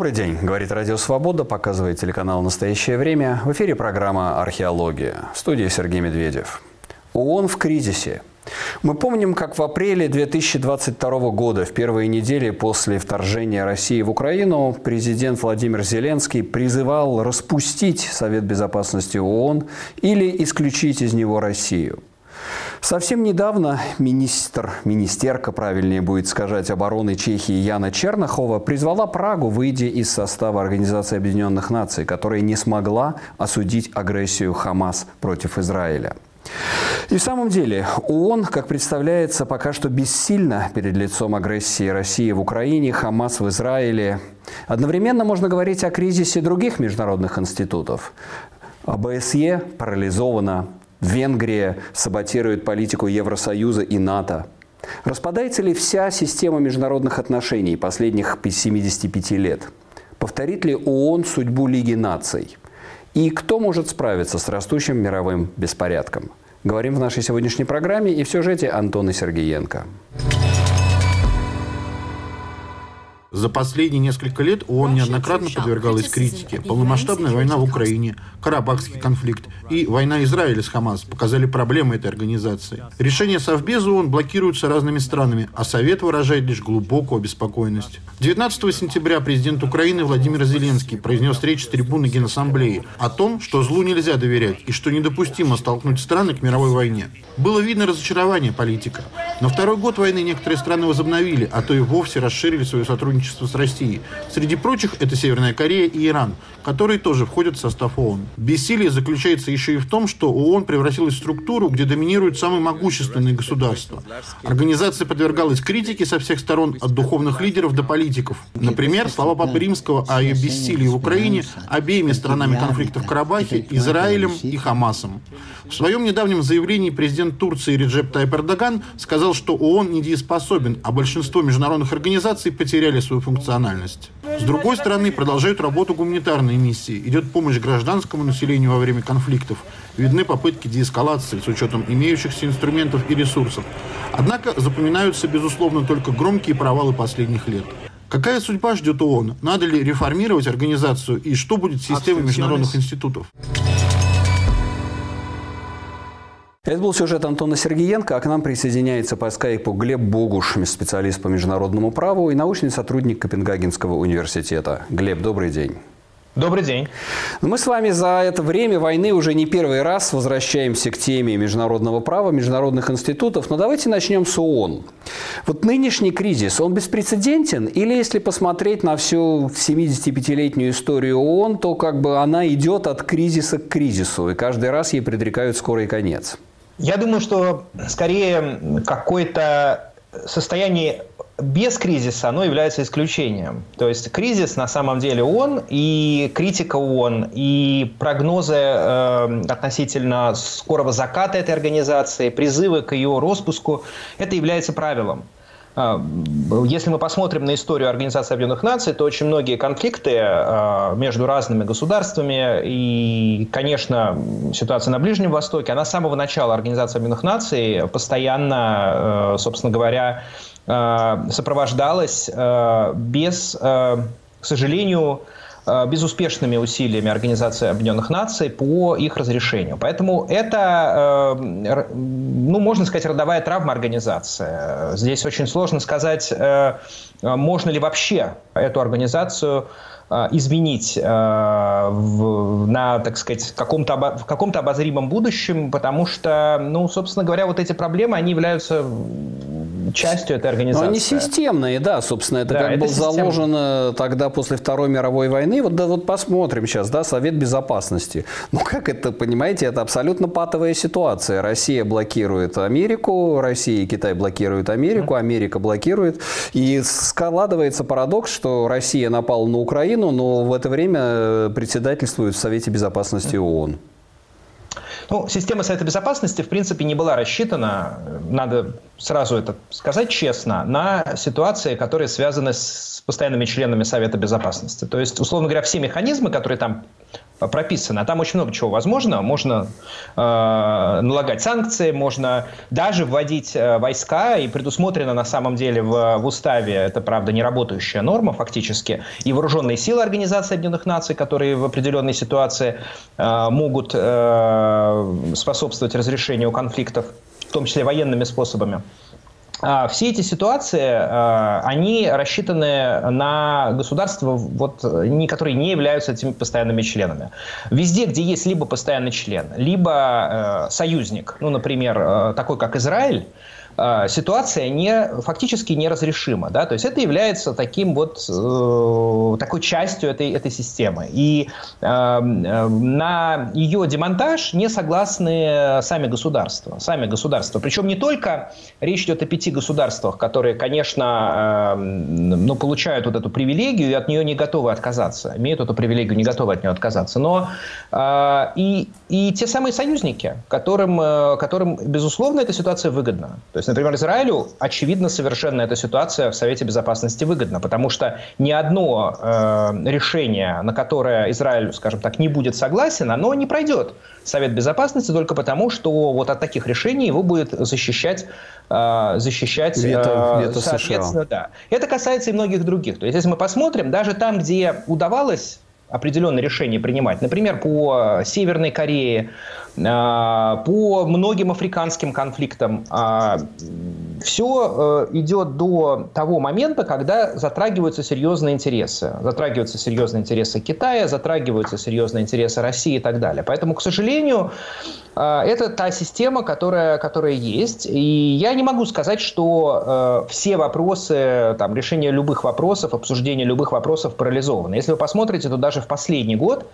Добрый день, говорит Радио Свобода, показывает телеканал «Настоящее время». В эфире программа «Археология». В студии Сергей Медведев. ООН в кризисе. Мы помним, как в апреле 2022 года, в первые недели после вторжения России в Украину, президент Владимир Зеленский призывал распустить Совет Безопасности ООН или исключить из него Россию – Совсем недавно министр, министерка, правильнее будет сказать, обороны Чехии Яна Чернахова призвала Прагу выйти из состава Организации Объединенных Наций, которая не смогла осудить агрессию Хамас против Израиля. И в самом деле ООН, как представляется, пока что бессильно перед лицом агрессии России в Украине, Хамас в Израиле. Одновременно можно говорить о кризисе других международных институтов. ОБСЕ парализована, Венгрия саботирует политику Евросоюза и НАТО. Распадается ли вся система международных отношений последних 75 лет? Повторит ли ООН судьбу Лиги наций? И кто может справиться с растущим мировым беспорядком? Говорим в нашей сегодняшней программе и в сюжете Антона Сергеенко. За последние несколько лет ООН неоднократно подвергалась критике. Полномасштабная война в Украине, Карабахский конфликт и война Израиля с Хамас показали проблемы этой организации. Решения Совбеза ООН блокируются разными странами, а Совет выражает лишь глубокую обеспокоенность. 19 сентября президент Украины Владимир Зеленский произнес речь с трибуны Генассамблеи о том, что злу нельзя доверять и что недопустимо столкнуть страны к мировой войне. Было видно разочарование политика. На второй год войны некоторые страны возобновили, а то и вовсе расширили свое сотрудничество сотрудничество с Россией. Среди прочих это Северная Корея и Иран, которые тоже входят в состав ООН. Бессилие заключается еще и в том, что ООН превратилась в структуру, где доминируют самые могущественные государства. Организация подвергалась критике со всех сторон, от духовных лидеров до политиков. Например, слова Папы Римского о ее бессилии в Украине обеими сторонами конфликта в Карабахе, Израилем и Хамасом. В своем недавнем заявлении президент Турции Реджеп Тайп Эрдоган сказал, что ООН недееспособен, а большинство международных организаций потеряли свою функциональность. С другой стороны, продолжают работу гуманитарные миссии. Идет помощь гражданскому населению во время конфликтов. Видны попытки деэскалации с учетом имеющихся инструментов и ресурсов. Однако запоминаются, безусловно, только громкие провалы последних лет. Какая судьба ждет ООН? Надо ли реформировать организацию? И что будет с системой международных институтов? Это был сюжет Антона Сергеенко, а к нам присоединяется по скайпу Глеб Богуш, специалист по международному праву и научный сотрудник Копенгагенского университета. Глеб, добрый день. Добрый день. Мы с вами за это время войны уже не первый раз возвращаемся к теме международного права, международных институтов. Но давайте начнем с ООН. Вот нынешний кризис, он беспрецедентен? Или если посмотреть на всю 75-летнюю историю ООН, то как бы она идет от кризиса к кризису, и каждый раз ей предрекают скорый конец? Я думаю, что скорее какое-то состояние без кризиса оно является исключением. То есть кризис на самом деле он и критика ООН, и прогнозы э, относительно скорого заката этой организации, призывы к ее распуску, это является правилом. А, если мы посмотрим на историю Организации Объединенных Наций, то очень многие конфликты а, между разными государствами и, конечно, ситуация на Ближнем Востоке, она с самого начала Организации Объединенных Наций постоянно, э, собственно говоря, э, сопровождалась э, без, к сожалению, безуспешными усилиями Организации Объединенных Наций по их разрешению. Поэтому это, э, ну, можно сказать, родовая травма организации. Здесь очень сложно сказать, э, можно ли вообще эту организацию изменить на, так сказать, каком-то, в каком-то обозримом будущем, потому что, ну, собственно говоря, вот эти проблемы, они являются частью этой организации. Но они системные, да, собственно, это да, как это было системно. заложено тогда после Второй мировой войны. Вот, да, вот посмотрим сейчас, да, Совет Безопасности. Ну, как это, понимаете, это абсолютно патовая ситуация. Россия блокирует Америку, Россия и Китай блокируют Америку, Америка блокирует. И складывается парадокс, что Россия напала на Украину, но в это время председательствует в Совете Безопасности ООН. Ну, система Совета Безопасности, в принципе, не была рассчитана, надо сразу это сказать честно, на ситуации, которые связаны с постоянными членами Совета Безопасности. То есть, условно говоря, все механизмы, которые там прописано. А там очень много чего возможно. Можно э, налагать санкции, можно даже вводить э, войска, и предусмотрено на самом деле в, в уставе, это, правда, не работающая норма фактически, и вооруженные силы Организации Объединенных Наций, которые в определенной ситуации э, могут э, способствовать разрешению конфликтов, в том числе военными способами. А, все эти ситуации, а, они рассчитаны на государства, вот, которые не являются этими постоянными членами. Везде, где есть либо постоянный член, либо э, союзник, ну, например, э, такой как Израиль, ситуация не, фактически неразрешима. Да? То есть это является таким вот, э, такой частью этой, этой системы. И э, на ее демонтаж не согласны сами государства. Сами государства. Причем не только речь идет о пяти государствах, которые, конечно, э, ну, получают вот эту привилегию и от нее не готовы отказаться. Имеют эту привилегию, не готовы от нее отказаться. Но э, и, и те самые союзники, которым, э, которым, безусловно, эта ситуация выгодна. То есть например, Израилю, очевидно, совершенно эта ситуация в Совете Безопасности выгодна, потому что ни одно э, решение, на которое Израиль, скажем так, не будет согласен, оно не пройдет Совет Безопасности только потому, что вот от таких решений его будет защищать э, защищать вето, э, вето соответственно, США. да. Это касается и многих других. То есть, если мы посмотрим, даже там, где удавалось определенные решения принимать, например, по Северной Корее, по многим африканским конфликтам. А, Все э, идет до того момента, когда затрагиваются серьезные интересы. Затрагиваются серьезные интересы Китая, затрагиваются серьезные интересы России и так далее. Поэтому, к сожалению, а, это та система, которая, которая есть. И я не могу сказать, что э, все вопросы, там, решение любых вопросов, обсуждение любых вопросов парализованы. Если вы посмотрите, то даже в последний год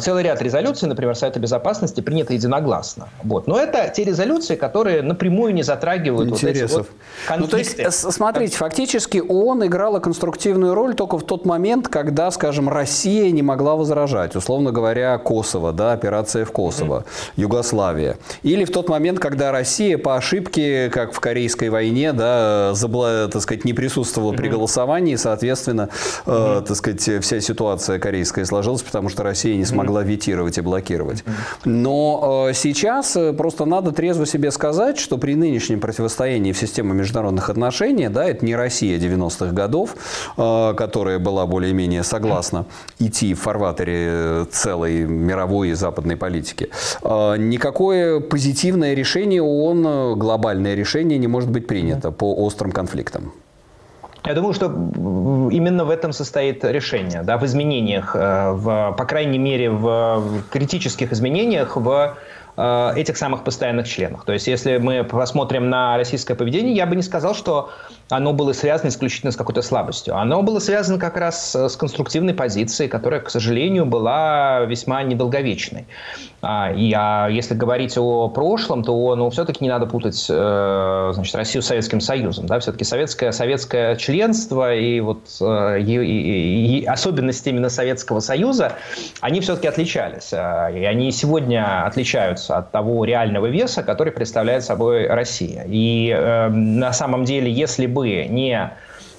целый ряд резолюций, например, Совета Безопасности, приняты единогласно. Вот. Но это те резолюции, которые напрямую не затрагивают Интересов. вот эти вот Ну, то есть, смотрите, фактически ООН играла конструктивную роль только в тот момент, когда, скажем, Россия не могла возражать. Условно говоря, Косово, да, операция в Косово, mm-hmm. Югославия. Или в тот момент, когда Россия по ошибке, как в Корейской войне, да, забла, так сказать, не присутствовала mm-hmm. при голосовании, соответственно, mm-hmm. э, так сказать, вся ситуация корейская сложилась, потому что Россия не смогла ветировать и блокировать. Но э, сейчас э, просто надо трезво себе сказать, что при нынешнем противостоянии в системе международных отношений, да, это не Россия 90-х годов, э, которая была более-менее согласна идти в фарватере целой мировой и западной политики, никакое позитивное решение ООН, глобальное решение не может быть принято по острым конфликтам. Я думаю, что именно в этом состоит решение, да, в изменениях, э, в, по крайней мере, в критических изменениях в э, этих самых постоянных членах. То есть, если мы посмотрим на российское поведение, я бы не сказал, что оно было связано исключительно с какой-то слабостью. Оно было связано как раз с конструктивной позицией, которая, к сожалению, была весьма недолговечной. А, и а если говорить о прошлом, то ну, все-таки не надо путать э, значит, Россию с Советским Союзом. Да? Все-таки советское, советское членство и, вот, э, и, и, и особенности именно Советского Союза, они все-таки отличались. А, и они сегодня отличаются от того реального веса, который представляет собой Россия. И э, на самом деле, если бы не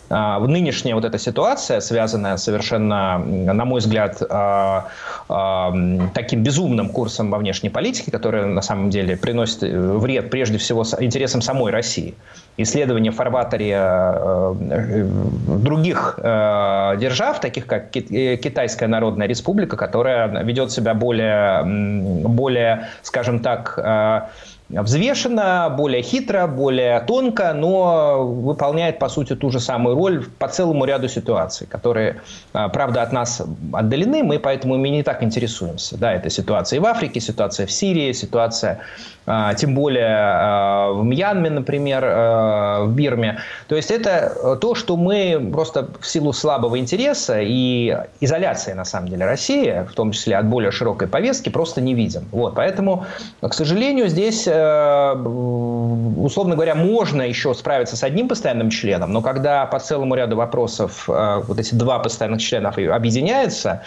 нынешняя вот эта ситуация, связанная совершенно, на мой взгляд, а, а, таким безумным курсом во внешней политике, который на самом деле приносит э, вред прежде всего интересам самой России. Исследования в фарватере э, других э, держав, таких как Китайская Народная Республика, которая ведет себя более, более скажем так, взвешенно, более хитро, более тонко, но выполняет, по сути, ту же самую роль по целому ряду ситуаций, которые, а, правда, от нас отдалены, мы поэтому ими не так интересуемся. Да, это ситуация и в Африке, ситуация в Сирии, ситуация тем более а, в Мьянме, например, в Бирме. То есть это то, что мы просто в силу слабого интереса и изоляции, на самом деле, России, в том числе от более широкой повестки, просто не видим. Вот, поэтому, к сожалению, здесь Э, условно говоря, можно еще справиться с одним постоянным членом, но когда по целому ряду вопросов э, вот эти два постоянных члена объединяются,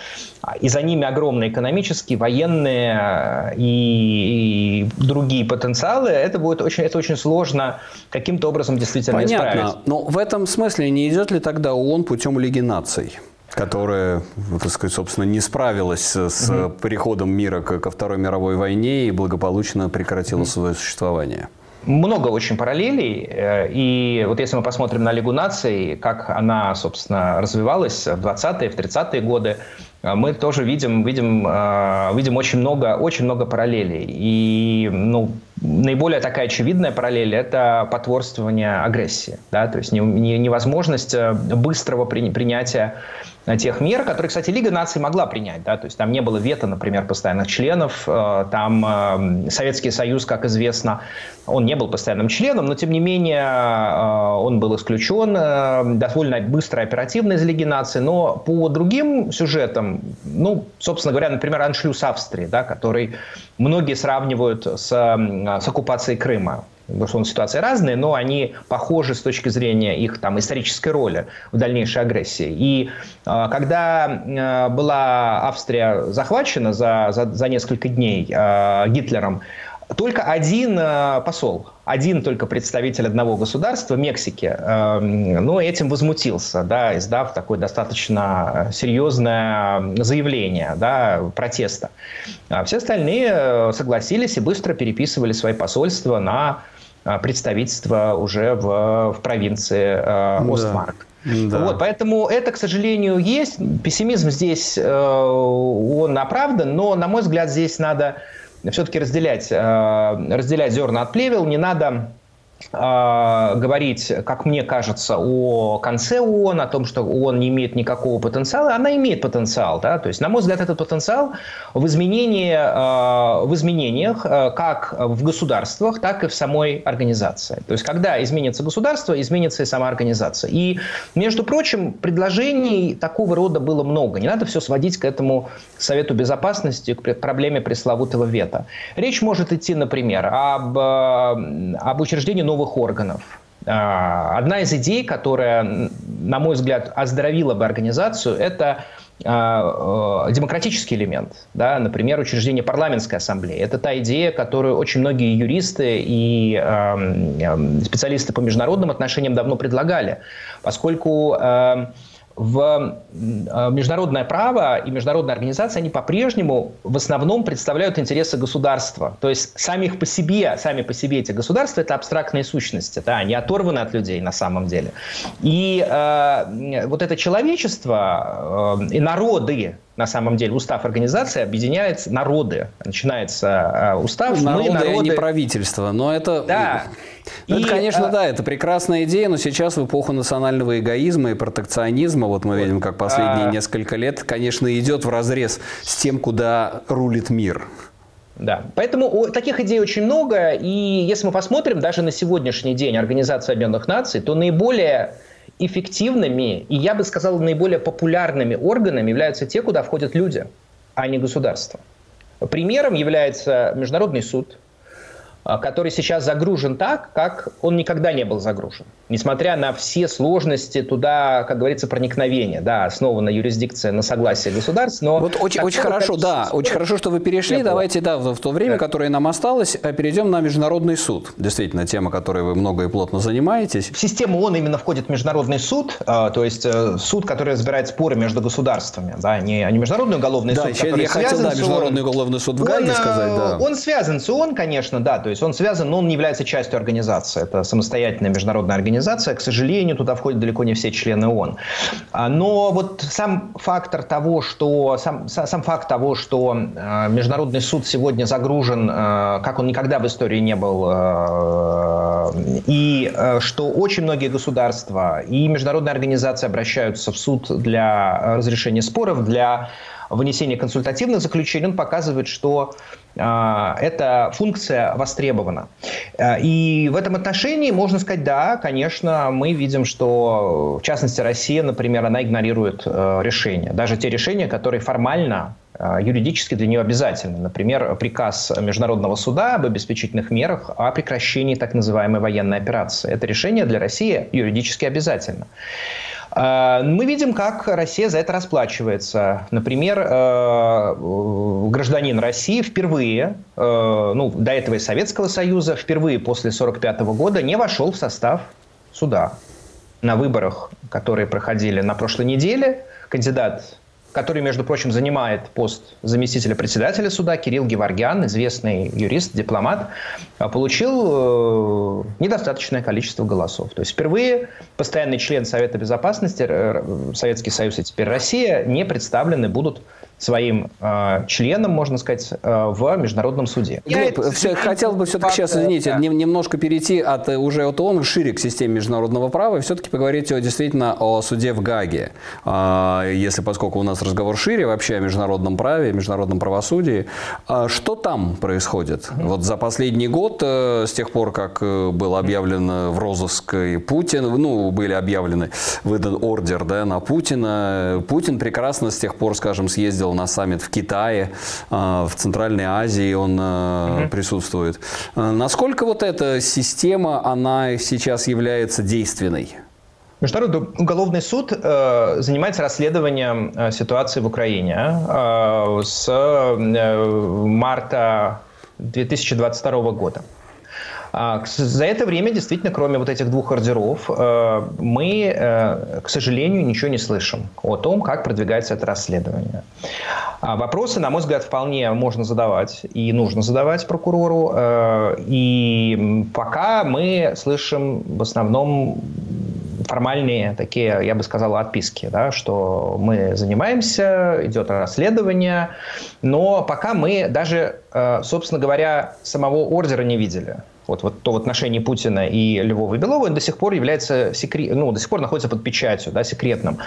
и за ними огромные экономические, военные э, и, и другие потенциалы, это будет очень, это очень сложно каким-то образом действительно Понятно. исправить. Но в этом смысле не идет ли тогда ООН путем Лиги наций? которая, так сказать, собственно, не справилась с угу. переходом мира ко Второй мировой войне и благополучно прекратила угу. свое существование много очень параллелей. Э, и вот если мы посмотрим на Лигу наций, как она, собственно, развивалась в 20-е, в 30-е годы, мы тоже видим, видим, э, видим очень много, очень много параллелей. И ну, наиболее такая очевидная параллель – это потворствование агрессии. Да? То есть невозможность быстрого принятия тех мер, которые, кстати, Лига наций могла принять. Да? То есть там не было вето, например, постоянных членов. Э, там э, Советский Союз, как известно, он не был постоянным членом, но, тем не менее, э, он был исключен довольно быстро и оперативно из Лиги наций. Но по другим сюжетам, ну, собственно говоря, например, аншлюз Австрии, да, который многие сравнивают с, с оккупацией Крыма что ситуации разные, но они похожи с точки зрения их там, исторической роли в дальнейшей агрессии. И э, когда э, была Австрия захвачена за, за, за несколько дней э, Гитлером, только один посол, один только представитель одного государства, Мексики, ну, этим возмутился, да, издав такое достаточно серьезное заявление да, протеста. А все остальные э, согласились и быстро переписывали свои посольства на а, представительства уже в, в провинции э, Остмарк. Да. Вот, поэтому это, к сожалению, есть. Пессимизм здесь, э, он оправдан, но, на мой взгляд, здесь надо все-таки разделять, э, разделять зерна от плевел. Не надо говорить, как мне кажется, о конце ООН, о том, что ООН не имеет никакого потенциала. Она имеет потенциал. Да? То есть, на мой взгляд, этот потенциал в, изменении, э, в изменениях э, как в государствах, так и в самой организации. То есть, когда изменится государство, изменится и сама организация. И, между прочим, предложений такого рода было много. Не надо все сводить к этому Совету Безопасности, к проблеме пресловутого вето. Речь может идти, например, об, об учреждении новых органов. А, одна из идей, которая, на мой взгляд, оздоровила бы организацию, это а, э, демократический элемент, да, например, учреждение парламентской ассамблеи. Это та идея, которую очень многие юристы и э, специалисты по международным отношениям давно предлагали, поскольку э, в э, международное право и международные организации, они по-прежнему в основном представляют интересы государства. То есть сами их по себе, сами по себе эти государства – это абстрактные сущности, да, они оторваны от людей на самом деле. И э, вот это человечество э, и народы, на самом деле устав организации объединяет народы. Начинается э, устав. Народы, мы, народы... а не правительство. Но это... Да. Ну, и, это, конечно, а... да, это прекрасная идея, но сейчас в эпоху национального эгоизма и протекционизма, вот мы видим, как последние а... несколько лет, конечно, идет в разрез с тем, куда рулит мир. Да, поэтому таких идей очень много, и если мы посмотрим даже на сегодняшний день Организации Объединенных Наций, то наиболее эффективными и, я бы сказал, наиболее популярными органами являются те, куда входят люди, а не государство. Примером является Международный суд, который сейчас загружен так, как он никогда не был загружен. Несмотря на все сложности туда, как говорится, проникновения, да, основана юрисдикция на согласии государств, но... Вот очень, очень хорошо, да, очень хорошо, что вы перешли. Давайте, да, в то время, да. которое нам осталось, э, перейдем на Международный суд. Действительно, тема, которой вы много и плотно занимаетесь. В систему ООН именно входит Международный суд, а, то есть э, суд, который разбирает споры между государствами, да, не, а не Международный уголовный да, суд, который я хотел, да, Международный уголовный суд в Гаге сказать, да. Он связан с ООН, конечно, да, то есть он связан, но он не является частью организации. Это самостоятельная международная организация. К сожалению, туда входят далеко не все члены ООН. А, но вот сам фактор того, что сам, сам факт того, что э, Международный суд сегодня загружен, э, как он никогда в истории не был, и что очень многие государства и международные организации обращаются в суд для разрешения споров, для вынесения консультативных заключений, он показывает, что э, эта функция востребована. Э, и в этом отношении можно сказать, да, конечно, мы видим, что в частности Россия, например, она игнорирует э, решения, даже те решения, которые формально э, юридически для нее обязательны. Например, приказ Международного суда об обеспечительных мерах о прекращении так называемой военной операции. Это решение для России юридически обязательно. А, мы видим, как Россия за это расплачивается. Например, э, гражданин России впервые, э, ну, до этого из Советского Союза, впервые после 1945 года не вошел в состав суда. на выборах, которые проходили на прошлой неделе, кандидат который, между прочим, занимает пост заместителя председателя суда, Кирилл Геворгян, известный юрист, дипломат, а, получил э, недостаточное количество голосов. То есть впервые постоянный член Совета Безопасности, Советский Союз и теперь Россия, не представлены будут своим э, членом, можно сказать, э, в международном суде. Глеб, все, хотел бы все-таки сейчас, извините, да. немножко перейти от э, уже от ООН шире к системе международного права и все-таки поговорить о, действительно о суде в Гаге. А, если поскольку у нас разговор шире вообще о международном праве, международном правосудии, а что там происходит? Mm-hmm. Вот за последний год, э, с тех пор, как э, был объявлен в розыск и Путин, ну, были объявлены, выдан ордер да, на Путина, Путин прекрасно с тех пор, скажем, съездил на саммит в Китае, а, в Центральной Азии он угу. присутствует. А, насколько вот эта система, она сейчас является действенной? Международный уголовный суд э, занимается расследованием э, ситуации в Украине э, с э, марта 2022 года. А, за это время, действительно, кроме вот этих двух ордеров, э, мы, э, к сожалению, ничего не слышим о том, как продвигается это расследование. А вопросы, на мой взгляд, вполне можно задавать и нужно задавать прокурору. Э, и пока мы слышим в основном формальные такие, я бы сказал, отписки, да, что мы занимаемся, идет расследование, но пока мы даже, собственно говоря, самого ордера не видели вот, вот то в отношении Путина и Львова и Белова, до сих пор является секрет, ну, до сих пор находится под печатью, да, секретным.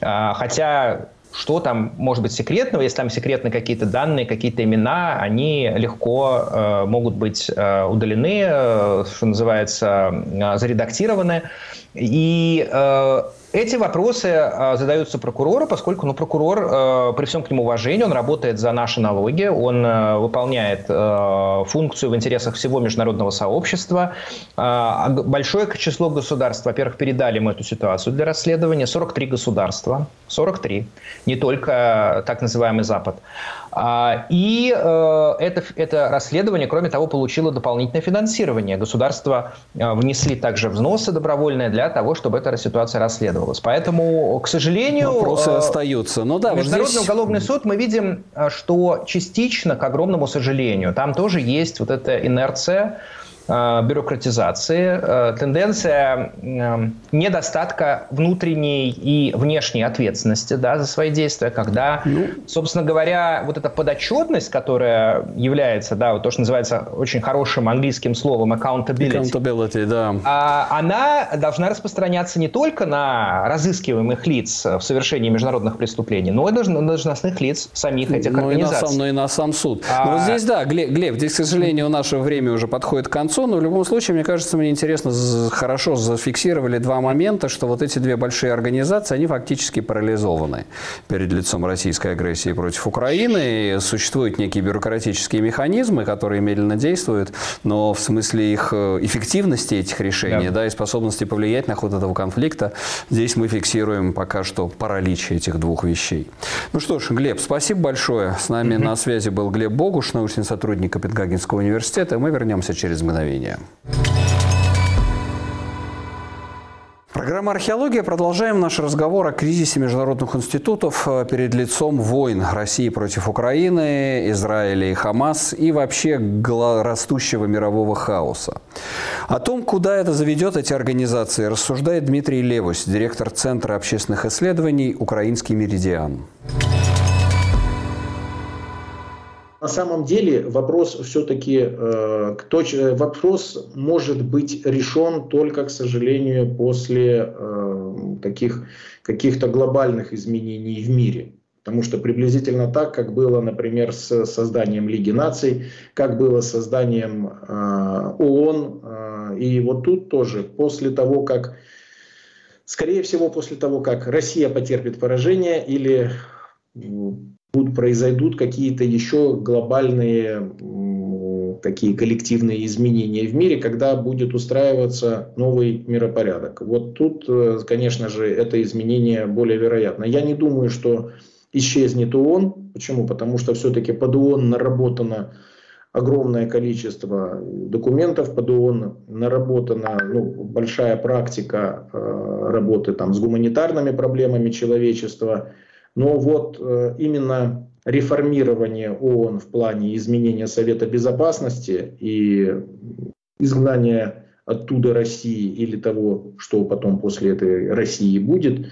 А, хотя что там может быть секретного, если там секретны какие-то данные, какие-то имена, они легко э, могут быть э, удалены, э, что называется, э, заредактированы. И э, эти вопросы э, задаются прокурору, поскольку ну, прокурор, э, при всем к нему уважении, он работает за наши налоги, он э, выполняет функцию в интересах всего международного сообщества. Большое число государств, во-первых, передали мы эту ситуацию для расследования. 43 государства. 43. Не только так называемый Запад. А, и э, это, это расследование, кроме того, получило дополнительное финансирование. Государства э, внесли также взносы добровольные для того, чтобы эта ситуация расследовалась. Поэтому, к сожалению... Вопросы э, остаются. Ну, да, Международный здесь... уголовный суд, мы видим, что частично, к огромному сожалению, там тоже есть вот эта инерция, Э, бюрократизации, э, тенденция э, недостатка внутренней и внешней ответственности да, за свои действия, когда, ну, собственно говоря, вот эта подотчетность, которая является, да, вот то, что называется очень хорошим английским словом accountability, accountability да. А, она должна распространяться не только на разыскиваемых лиц в совершении международных преступлений, но и на должностных лиц самих этих ну, организаций. И на сам, ну и на сам суд. А... Но вот здесь, да, Глеб, Глеб, здесь, к сожалению, наше время уже подходит к концу, но в любом случае, мне кажется, мне интересно, хорошо зафиксировали два момента, что вот эти две большие организации, они фактически парализованы перед лицом российской агрессии против Украины. И существуют некие бюрократические механизмы, которые медленно действуют, но в смысле их э, эффективности этих решений, да. Да, и способности повлиять на ход этого конфликта, здесь мы фиксируем пока что паралич этих двух вещей. Ну что ж, Глеб, спасибо большое. С нами mm-hmm. на связи был Глеб Богуш, научный сотрудник Копенгагенского университета. Мы вернемся через мгновение мгновение. Программа «Археология». Продолжаем наш разговор о кризисе международных институтов э, перед лицом войн России против Украины, Израиля и Хамас и вообще растущего мирового хаоса. О том, куда это заведет эти организации, рассуждает Дмитрий Левус, директор Центра общественных исследований «Украинский меридиан». На самом деле вопрос все-таки, э, э, вопрос может быть решен только, к сожалению, после э, таких каких-то глобальных изменений в мире. Потому что приблизительно так, как было, например, с созданием Лиги наций, как было с созданием э, ООН. Э, и вот тут тоже, после того, как, скорее всего, после того, как Россия потерпит поражение или будут, произойдут какие-то еще глобальные такие коллективные изменения в мире, когда будет устраиваться новый миропорядок. Вот тут, э, конечно же, это изменение более вероятно. Я не думаю, что исчезнет ООН. Почему? Потому что все-таки под ООН наработано огромное количество документов под ООН, наработана ну, большая практика э, работы там, с гуманитарными проблемами человечества. Но вот э, именно реформирование ООН в плане изменения Совета Безопасности и изгнания оттуда России или того, что потом после этой России будет,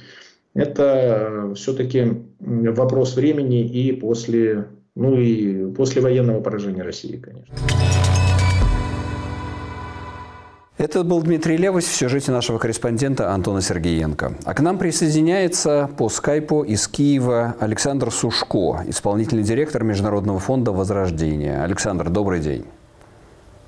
это все-таки вопрос времени и после ну и после военного поражения России, конечно. Это был Дмитрий Левось в сюжете нашего корреспондента Антона Сергеенко. А к нам присоединяется по скайпу из Киева Александр Сушко, исполнительный директор Международного фонда «Возрождение». Александр, добрый день.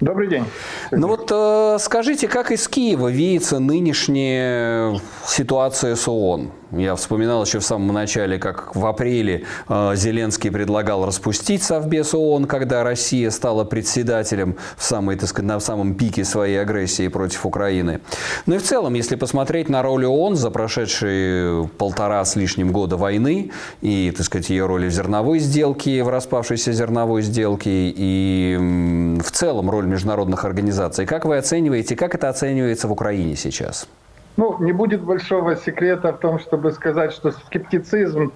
Добрый день. Ну вот э, скажите, как из Киева видится нынешняя ситуация с ООН? Я вспоминал еще в самом начале, как в апреле э, Зеленский предлагал распустить Совбез ООН, когда Россия стала председателем в самой, так сказать, на самом пике своей агрессии против Украины. Ну и в целом, если посмотреть на роль ООН за прошедшие полтора с лишним года войны и, так сказать, ее роли в зерновой сделке, в распавшейся зерновой сделке и в целом роль международных организаций, как вы оцениваете, как это оценивается в Украине сейчас? Ну, не будет большого секрета в том, чтобы сказать, что скептицизм,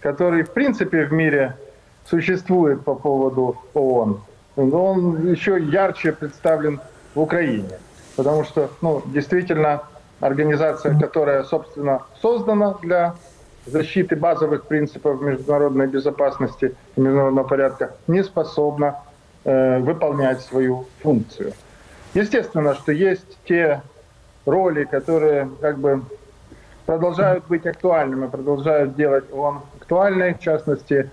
который в принципе в мире существует по поводу ООН, он еще ярче представлен в Украине. Потому что, ну, действительно, организация, которая, собственно, создана для защиты базовых принципов международной безопасности и международного порядка, не способна э, выполнять свою функцию. Естественно, что есть те роли, которые как бы продолжают быть актуальными, продолжают делать ООН актуальной. В частности,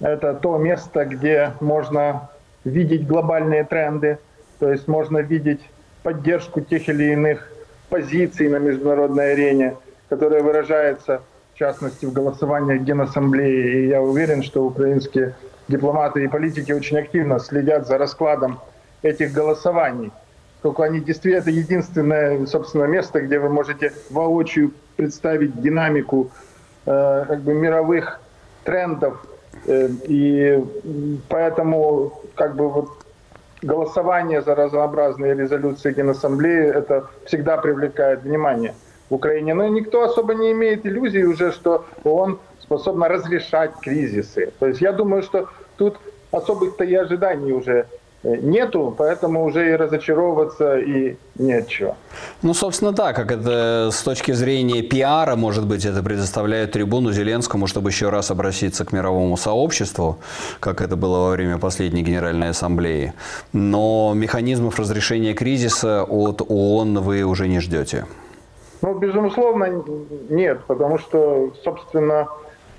это то место, где можно видеть глобальные тренды, то есть можно видеть поддержку тех или иных позиций на международной арене, которая выражается, в частности, в голосованиях Генассамблеи. И я уверен, что украинские дипломаты и политики очень активно следят за раскладом этих голосований поскольку они действительно это единственное, собственно, место, где вы можете воочию представить динамику э, как бы мировых трендов. Э, и поэтому как бы вот голосование за разнообразные резолюции Генассамблеи это всегда привлекает внимание в Украине. Но никто особо не имеет иллюзий уже, что он способна разрешать кризисы. То есть я думаю, что тут особых-то и ожиданий уже нету, поэтому уже и разочаровываться и нечего. Ну, собственно, да, как это с точки зрения пиара, может быть, это предоставляет трибуну Зеленскому, чтобы еще раз обратиться к мировому сообществу, как это было во время последней Генеральной Ассамблеи. Но механизмов разрешения кризиса от ООН вы уже не ждете. Ну, безусловно, нет, потому что, собственно,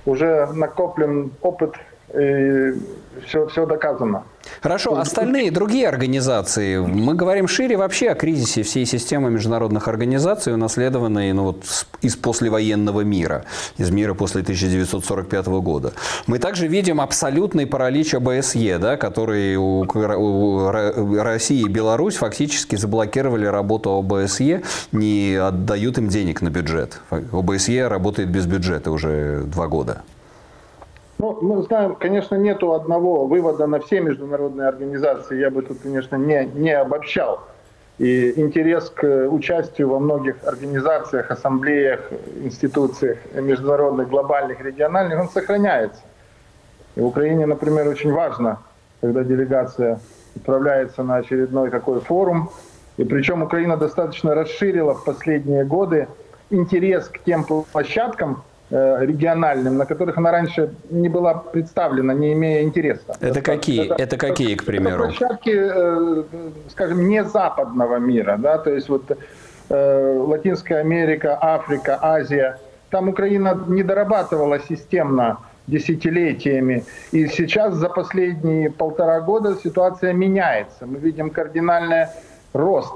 уже накоплен опыт все, все доказано. Хорошо, остальные другие организации. Мы говорим шире вообще о кризисе всей системы международных организаций, унаследованной ну, вот, из послевоенного мира, из мира после 1945 года. Мы также видим абсолютный паралич ОБСЕ, да, который у, у России и Беларусь фактически заблокировали работу ОБСЕ, не отдают им денег на бюджет. ОБСЕ работает без бюджета уже два года. Ну, мы знаем, конечно, нету одного вывода на все международные организации. Я бы тут, конечно, не, не обобщал. И интерес к участию во многих организациях, ассамблеях, институциях международных, глобальных, региональных, он сохраняется. И в Украине, например, очень важно, когда делегация отправляется на очередной такой форум. И причем Украина достаточно расширила в последние годы интерес к тем площадкам, Э, региональным, на которых она раньше не была представлена, не имея интереса. Это какие? Это, это какие, к примеру? Это площадки, э, скажем, не западного мира, да, то есть вот э, Латинская Америка, Африка, Азия. Там Украина не дорабатывала системно десятилетиями. И сейчас за последние полтора года ситуация меняется. Мы видим кардинальный рост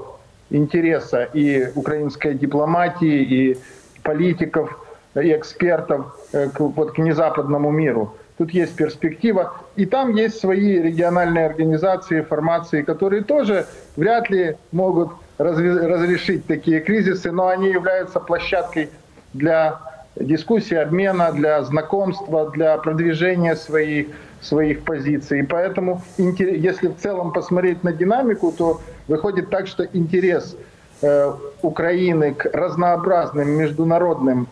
интереса и украинской дипломатии, и политиков и экспертов э, к, вот, к незападному миру. Тут есть перспектива. И там есть свои региональные организации, формации, которые тоже вряд ли могут разрешить такие кризисы, но они являются площадкой для дискуссии, обмена, для знакомства, для продвижения своих, своих позиций. И поэтому, если в целом посмотреть на динамику, то выходит так, что интерес э, Украины к разнообразным международным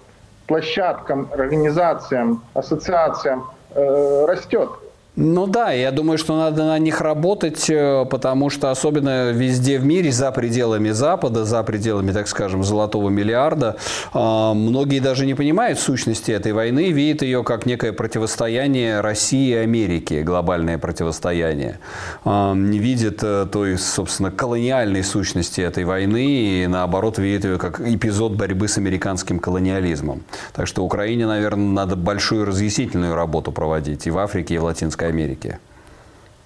площадкам, организациям, ассоциациям э, растет. Ну да, я думаю, что надо на них работать, э, потому что особенно везде в мире, за пределами Запада, за пределами, так скажем, золотого миллиарда, а, многие даже не понимают сущности этой войны, видят ее как некое противостояние России и Америки, глобальное противостояние. А, не видят э, той, собственно, колониальной сущности этой войны и, наоборот, видят ее как эпизод борьбы с американским колониализмом. Так что Украине, наверное, надо большую разъяснительную работу проводить и в Африке, и в Латинской Америки.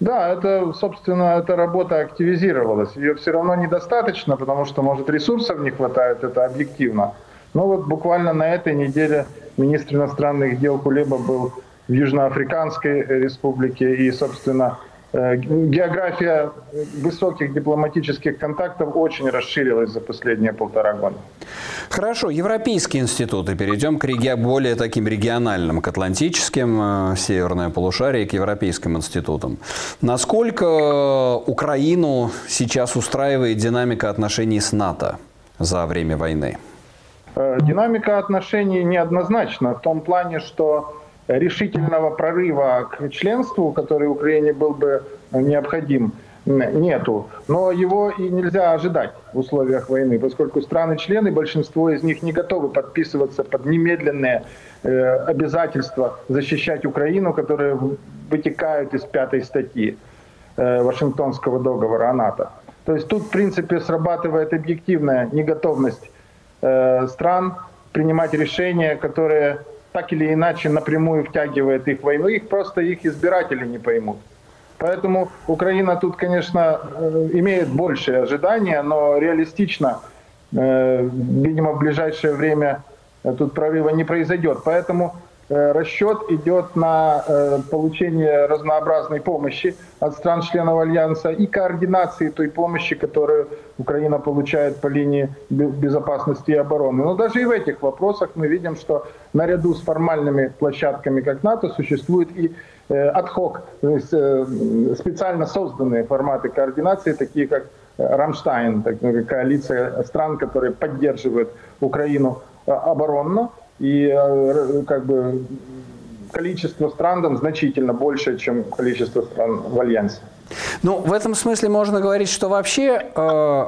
Да, это, собственно, эта работа активизировалась. Ее все равно недостаточно, потому что, может, ресурсов не хватает, это объективно. Но вот буквально на этой неделе министр иностранных дел Кулеба был в Южноафриканской республике и, собственно, Э, география высоких дипломатических контактов очень расширилась за последние полтора года. Хорошо, европейские институты. Перейдем к реги... более таким региональным, к атлантическим, э, северное полушарие, к европейским институтам. Насколько Украину сейчас устраивает динамика отношений с НАТО за время войны? Э, динамика отношений неоднозначна в том плане, что решительного прорыва к членству, который Украине был бы необходим, нету. Но его и нельзя ожидать в условиях войны, поскольку страны-члены, большинство из них не готовы подписываться под немедленные э, обязательства защищать Украину, которые вытекают из пятой статьи э, Вашингтонского договора о НАТО. То есть тут, в принципе, срабатывает объективная неготовность э, стран принимать решения, которые так или иначе напрямую втягивает их в войну, их просто их избиратели не поймут. Поэтому Украина тут, конечно, э, имеет большие ожидания, но реалистично, э, видимо, в ближайшее время тут прорыва не произойдет. Поэтому расчет идет на э, получение разнообразной помощи от стран-членов Альянса и координации той помощи, которую Украина получает по линии безопасности и обороны. Но даже и в этих вопросах мы видим, что наряду с формальными площадками, как НАТО, существует и адхок, э, специально созданные форматы координации, такие как Рамштайн, коалиция стран, которые поддерживают Украину оборонно, и э, как бы количество стран там значительно больше, чем количество стран в Альянсе. Ну, в этом смысле можно говорить, что вообще э,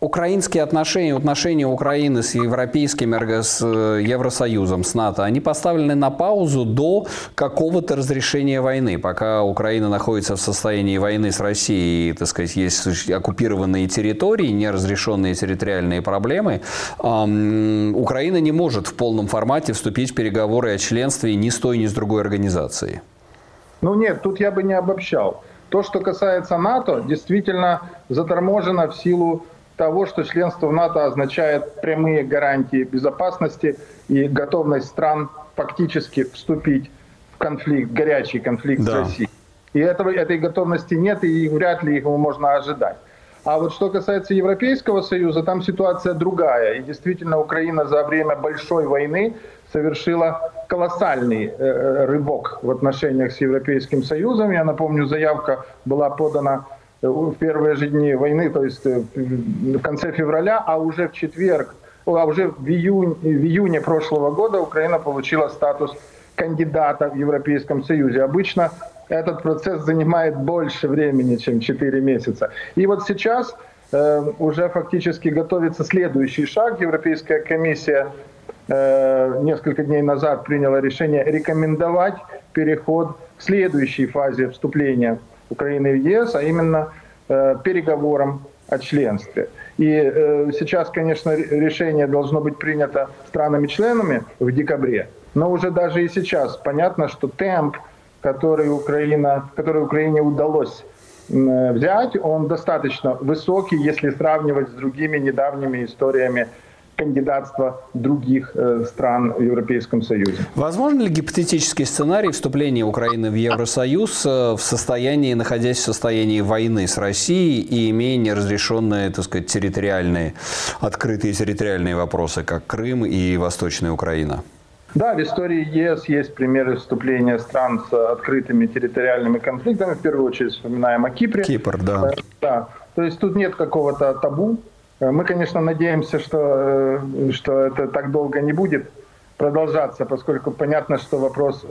украинские отношения, отношения Украины с европейским, с э, Евросоюзом, с НАТО, они поставлены на паузу до какого-то разрешения войны. Пока Украина находится в состоянии войны с Россией, так сказать, есть оккупированные территории, неразрешенные территориальные проблемы, Украина не может в полном формате вступить в переговоры о членстве ни с той, ни с другой организацией. Ну нет, тут я бы не обобщал. То, что касается НАТО, действительно заторможено в силу того, что членство в НАТО означает прямые гарантии безопасности и готовность стран фактически вступить в конфликт, горячий конфликт да. с Россией. И этого, этой готовности нет, и вряд ли его можно ожидать. А вот что касается Европейского Союза, там ситуация другая. И действительно Украина за время большой войны совершила колоссальный э, э рывок в отношениях с Европейским Союзом. Я напомню, заявка была подана в первые же дни войны, то есть э, в конце февраля, а уже в четверг, а уже в, июнь, в июне прошлого года Украина получила статус кандидата в Европейском Союзе. Обычно этот процесс занимает больше времени, чем 4 месяца. И вот сейчас э, уже фактически готовится следующий шаг. Европейская комиссия э, несколько дней назад приняла решение рекомендовать переход к следующей фазе вступления Украины в ЕС, а именно э, переговорам о членстве. И э, сейчас, конечно, решение должно быть принято странами-членами в декабре, но уже даже и сейчас понятно, что темп, который, Украина, который Украине удалось взять, он достаточно высокий, если сравнивать с другими недавними историями кандидатства других э, стран в Европейском Союзе. Возможно ли гипотетический сценарий вступления Украины в Евросоюз э, в состоянии, находясь в состоянии войны с Россией и имея неразрешенные, так сказать, территориальные, открытые территориальные вопросы, как Крым и Восточная Украина? Да, в истории ЕС есть примеры вступления стран с открытыми территориальными конфликтами. В первую очередь вспоминаем о Кипре. Кипр, да. Э, да. То есть тут нет какого-то табу. Э, мы, конечно, надеемся, что, э, что это так долго не будет продолжаться, поскольку понятно, что вопрос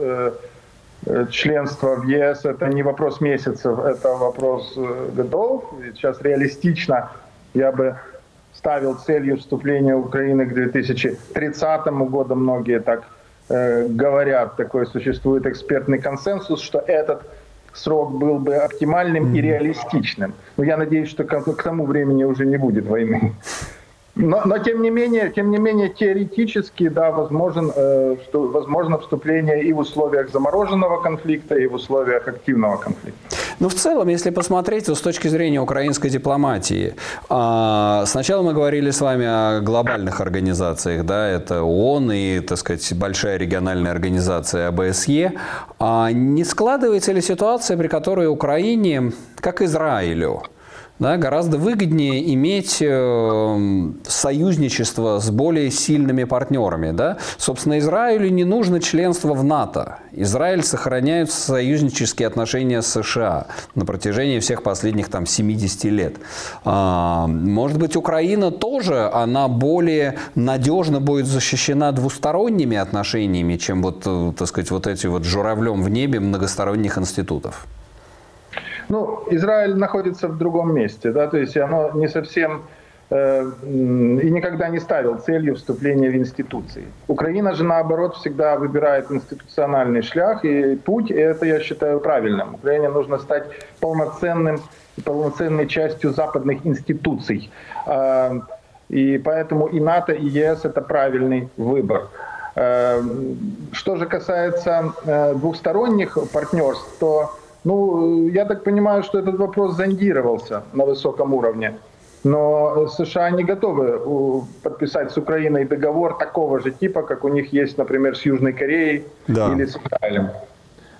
членства в ЕС это не вопрос месяцев, это вопрос годов. Сейчас реалистично я бы ставил целью вступления Украины к 2030 году. Многие так э, говорят, такой существует экспертный консенсус, что этот срок был бы оптимальным и реалистичным. Но я надеюсь, что к, к тому времени уже не будет войны. Но, но тем не менее, тем не менее, теоретически, да, возможен, э, что, возможно вступление и в условиях замороженного конфликта, и в условиях активного конфликта. Ну, в целом, если посмотреть, то с точки зрения украинской дипломатии, э, сначала мы говорили с вами о глобальных организациях, да, это ООН и, так сказать, большая региональная организация АБСЕ. А не складывается ли ситуация, при которой Украине, как Израилю, да, гораздо выгоднее иметь э, союзничество с более сильными партнерами. Да? Собственно, Израилю не нужно членство в НАТО. Израиль сохраняет союзнические отношения с США на протяжении всех последних там, 70 лет. А, может быть, Украина тоже, она более надежно будет защищена двусторонними отношениями, чем вот, э, так сказать, вот эти вот журавлем в небе многосторонних институтов. Ну, Израиль находится в другом месте, да, то есть оно не совсем э, и никогда не ставил целью вступления в институции. Украина же, наоборот, всегда выбирает институциональный шлях и путь, и это, я считаю, правильным. Украине нужно стать полноценным, полноценной частью западных институций. Э, и поэтому и НАТО, и ЕС – это правильный выбор. Э, что же касается э, двухсторонних партнерств, то ну, я так понимаю, что этот вопрос зондировался на высоком уровне. Но США не готовы подписать с Украиной договор такого же типа, как у них есть, например, с Южной Кореей да. или с Израилем.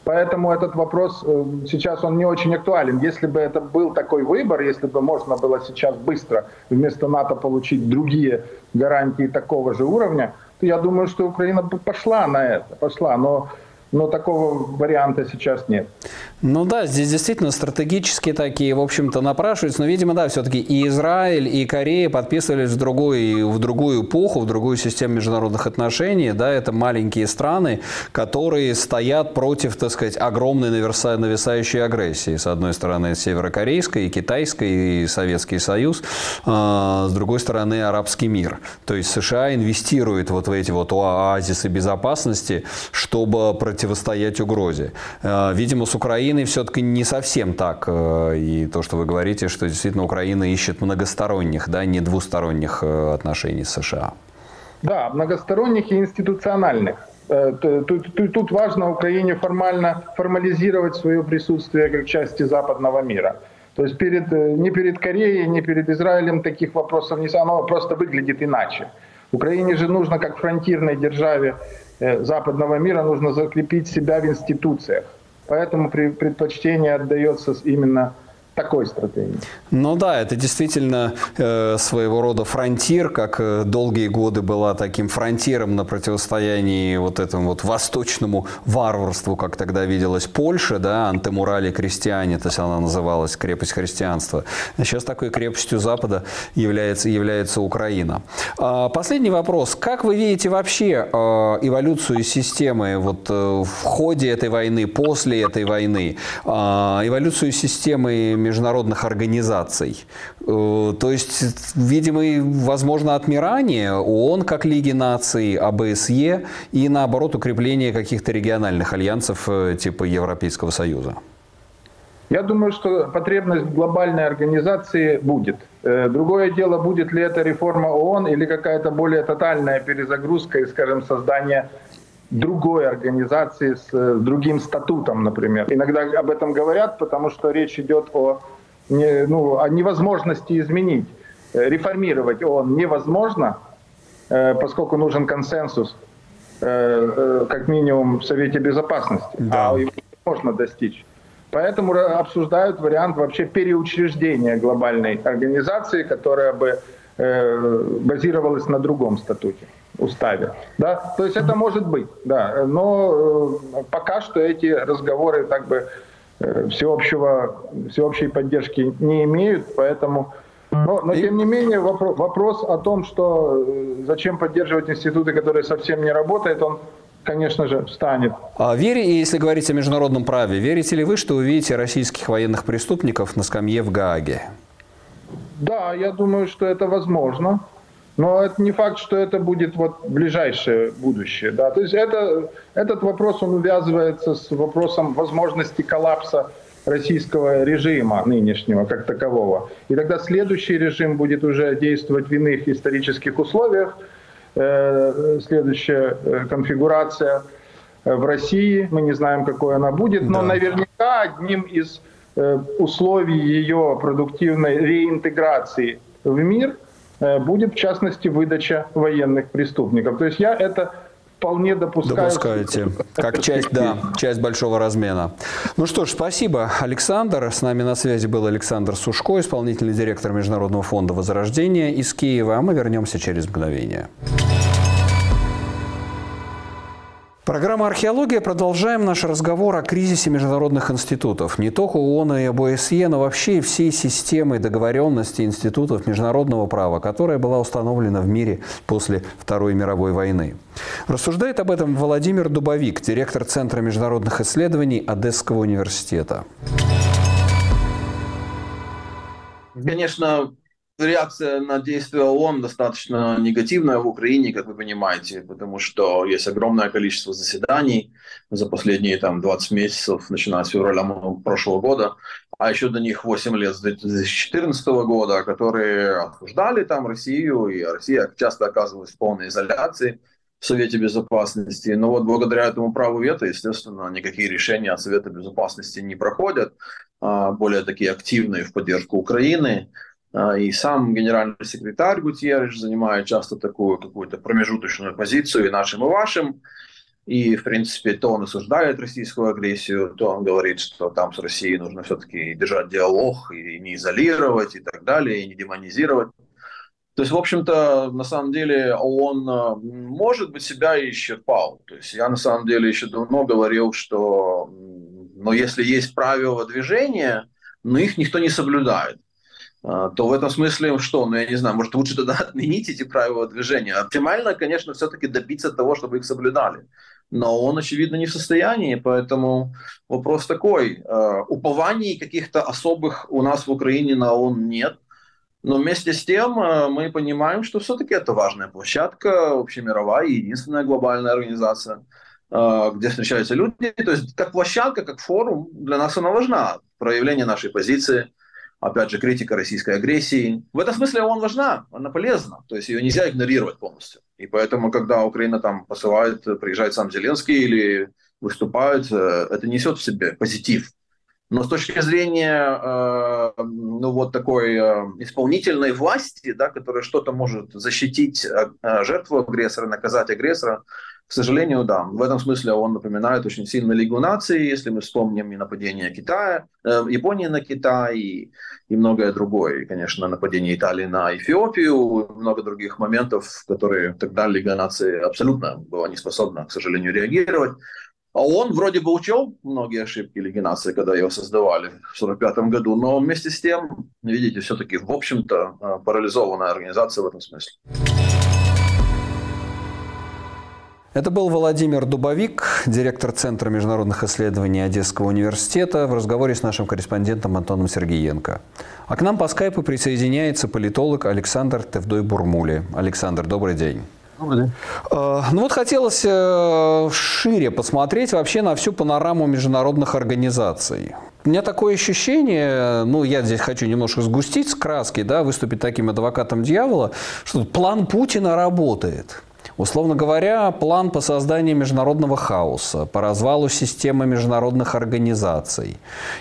Поэтому этот вопрос э, сейчас он не очень актуален. Если бы это был такой выбор, если бы можно было сейчас быстро вместо НАТО получить другие гарантии такого же уровня, то я думаю, что Украина бы пошла на это, пошла. Но но такого варианта сейчас нет. Ну да, здесь действительно стратегические такие, в общем-то, напрашиваются. Но, видимо, да, все-таки и Израиль, и Корея подписывались в другую, в другую эпоху, в другую систему международных отношений. Да, это маленькие страны, которые стоят против, так сказать, огромной нависающей агрессии. С одной стороны, северокорейской, и китайской, и Советский Союз. А, с другой стороны, арабский мир. То есть США инвестирует вот в эти вот оазисы безопасности, чтобы противостоять угрозе. А, видимо, с Украиной все-таки не совсем так. Э, и то, что вы говорите, что действительно Украина ищет многосторонних, да, не двусторонних э, отношений с США. Да, многосторонних и институциональных. Э, тут, тут, тут важно Украине формально формализировать свое присутствие как части западного мира. То есть перед, не перед Кореей, не перед Израилем таких вопросов не оно просто выглядит иначе. Украине же нужно, как фронтирной державе западного мира, нужно закрепить себя в институциях. Поэтому предпочтение отдается именно такой стратегии. Ну да, это действительно э, своего рода фронтир, как э, долгие годы была таким фронтиром на противостоянии вот этому вот восточному варварству, как тогда виделась Польша, да, антимурали крестьяне, то есть она называлась крепость христианства. А сейчас такой крепостью Запада является, является Украина. А, последний вопрос. Как вы видите вообще э, эволюцию системы вот в ходе этой войны, после этой войны, э, эволюцию системы международных организаций. Э, то есть, видимо, возможно отмирание ООН как Лиги наций, АБСЕ и, наоборот, укрепление каких-то региональных альянсов э, типа Европейского Союза. Я думаю, что потребность в глобальной организации будет. Э, другое дело, будет ли это реформа ООН или какая-то более тотальная перезагрузка и, скажем, создание другой организации с э, другим статутом, например. Иногда об этом говорят, потому что речь идет о, не, ну, о невозможности изменить. Э, реформировать ООН невозможно, э, поскольку нужен консенсус, как минимум, в Совете Безопасности, да. а его можно достичь. Поэтому обсуждают вариант вообще переучреждения глобальной организации, которая бы базировалась на другом статуте. Уставе. Да? То есть это может быть, да. Но э, пока что эти разговоры так бы э, всеобщего, всеобщей поддержки не имеют, поэтому... Но, но тем не менее вопрос, вопрос о том, что э, зачем поддерживать институты, которые совсем не работают, он конечно же, встанет. А верите, если говорить о международном праве, верите ли вы, что увидите российских военных преступников на скамье в Гааге? Да, я думаю, что это возможно. Но это не факт, что это будет вот ближайшее будущее. Да? То есть это, этот вопрос, он увязывается с вопросом возможности коллапса российского режима нынешнего как такового. И тогда следующий режим будет уже действовать в иных исторических условиях. Э, следующая э, конфигурация э, в России, мы не знаем, какой она будет, но да. наверняка одним из условий ее продуктивной реинтеграции в мир – будет, в частности, выдача военных преступников. То есть я это вполне допускаю. Допускаете. Как часть, да, часть большого размена. Ну что ж, спасибо, Александр. С нами на связи был Александр Сушко, исполнительный директор Международного фонда Возрождения из Киева. А мы вернемся через мгновение. Программа «Археология». Продолжаем наш разговор о кризисе международных институтов. Не только ООН и ОБСЕ, но вообще всей системы договоренности институтов международного права, которая была установлена в мире после Второй мировой войны. Рассуждает об этом Владимир Дубовик, директор Центра международных исследований Одесского университета. Конечно, реакция на действия ООН достаточно негативная в Украине, как вы понимаете, потому что есть огромное количество заседаний за последние там, 20 месяцев, начиная с февраля прошлого года, а еще до них 8 лет с 2014 года, которые осуждали там Россию, и Россия часто оказывалась в полной изоляции в Совете Безопасности. Но вот благодаря этому праву вето, естественно, никакие решения от Совета Безопасности не проходят, а, более такие активные в поддержку Украины. А, и сам генеральный секретарь Гутьерреш занимает часто такую какую-то промежуточную позицию и нашим, и вашим. И, в принципе, то он осуждает российскую агрессию, то он говорит, что там с Россией нужно все-таки держать диалог и не изолировать и так далее, и не демонизировать. То есть, в общем-то, на самом деле он, а, может быть, себя и исчерпал. То есть я на самом деле еще давно говорил, что но если есть правила движения, но их никто не соблюдает. А, то в этом смысле что? Ну, я не знаю, может, лучше тогда отменить эти правила движения. Оптимально, конечно, все-таки добиться того, чтобы их соблюдали. Но он, очевидно, не в состоянии, поэтому вопрос такой. А, упований каких-то особых у нас в Украине на ООН нет. Но вместе с тем а, мы понимаем, что все-таки это важная площадка, общемировая, единственная глобальная организация, где встречаются люди. То есть как площадка, как форум, для нас она важна. Проявление нашей позиции – опять же, критика российской агрессии. В этом смысле ООН важна, она полезна, то есть ее нельзя игнорировать полностью. И поэтому, когда Украина там посылает, приезжает сам Зеленский или выступает, э, это несет в себе позитив. Но с точки зрения э, ну, вот такой э, исполнительной власти, да, которая что-то может защитить э, жертву агрессора, наказать агрессора, к сожалению, да. В этом смысле он напоминает очень сильно Лигу наций, если мы вспомним и нападение Китая, э, Японии на Китай, и, и многое другое. И, конечно, нападение Италии на Эфиопию, много других моментов, которые тогда Лига наций абсолютно была не способна, к сожалению, реагировать. А он вроде бы учел многие ошибки Лиги наций, когда его создавали в 1945 году, но вместе с тем, видите, все-таки, в общем-то, э, парализованная организация в этом смысле. Это был Владимир Дубовик, директор Центра международных исследований Одесского университета, в разговоре с нашим корреспондентом Антоном Сергеенко. А к нам по скайпу присоединяется политолог Александр Тевдой-Бурмули. Александр, добрый день. Добрый день. Э, ну вот хотелось э, шире посмотреть вообще на всю панораму международных организаций. У меня такое ощущение, ну, я здесь хочу немножко сгустить с краски, да, выступить таким адвокатом дьявола, что план Путина работает. Условно говоря, план по созданию международного хаоса, по развалу системы международных организаций.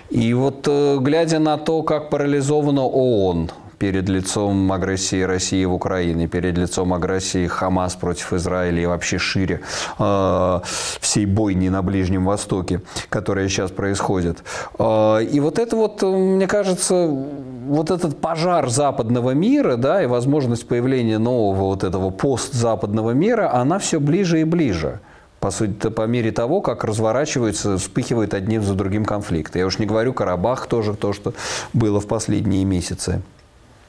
И вот э, глядя на то, как парализована ООН, перед лицом агрессии России в Украине, перед лицом агрессии Хамас против Израиля и вообще шире э, всей бойни на Ближнем Востоке, которая сейчас происходит. Э, и вот это вот, мне кажется, вот этот пожар западного мира, да, и возможность появления нового вот этого постзападного мира, она все ближе и ближе по сути, по мере того, как разворачиваются, вспыхивают одним за другим конфликты. Я уж не говорю Карабах тоже, то, что было в последние месяцы.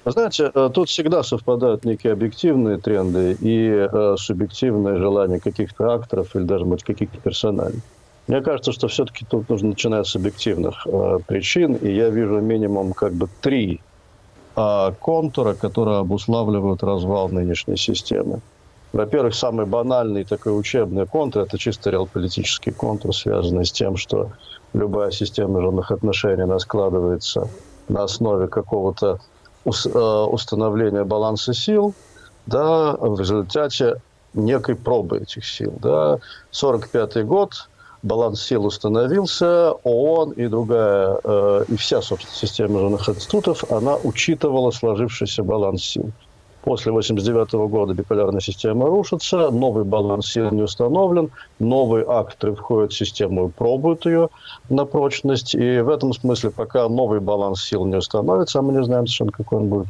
Знаете, э, тут всегда совпадают некие объективные тренды и э, субъективные желания каких-то акторов или даже, может, каких-то персоналей. Мне кажется, что все-таки тут нужно начинать с объективных э, причин, и я вижу минимум как бы три э, контура, которые обуславливают развал нынешней системы. Во-первых, самый банальный такой учебный контур – это чисто реалполитический контур, связанный с тем, что любая система международных отношений, она складывается на основе какого-то установления баланса сил, да, в результате некой пробы этих сил. Да. 45 год, баланс сил установился, ООН и другая, э, и вся, собственно, система институтов, она учитывала сложившийся баланс сил. После 1989 года биполярная система рушится, новый баланс сил не установлен, новые акторы входят в систему и пробуют ее на прочность. И в этом смысле, пока новый баланс сил не установится, а мы не знаем совершенно, какой он будет,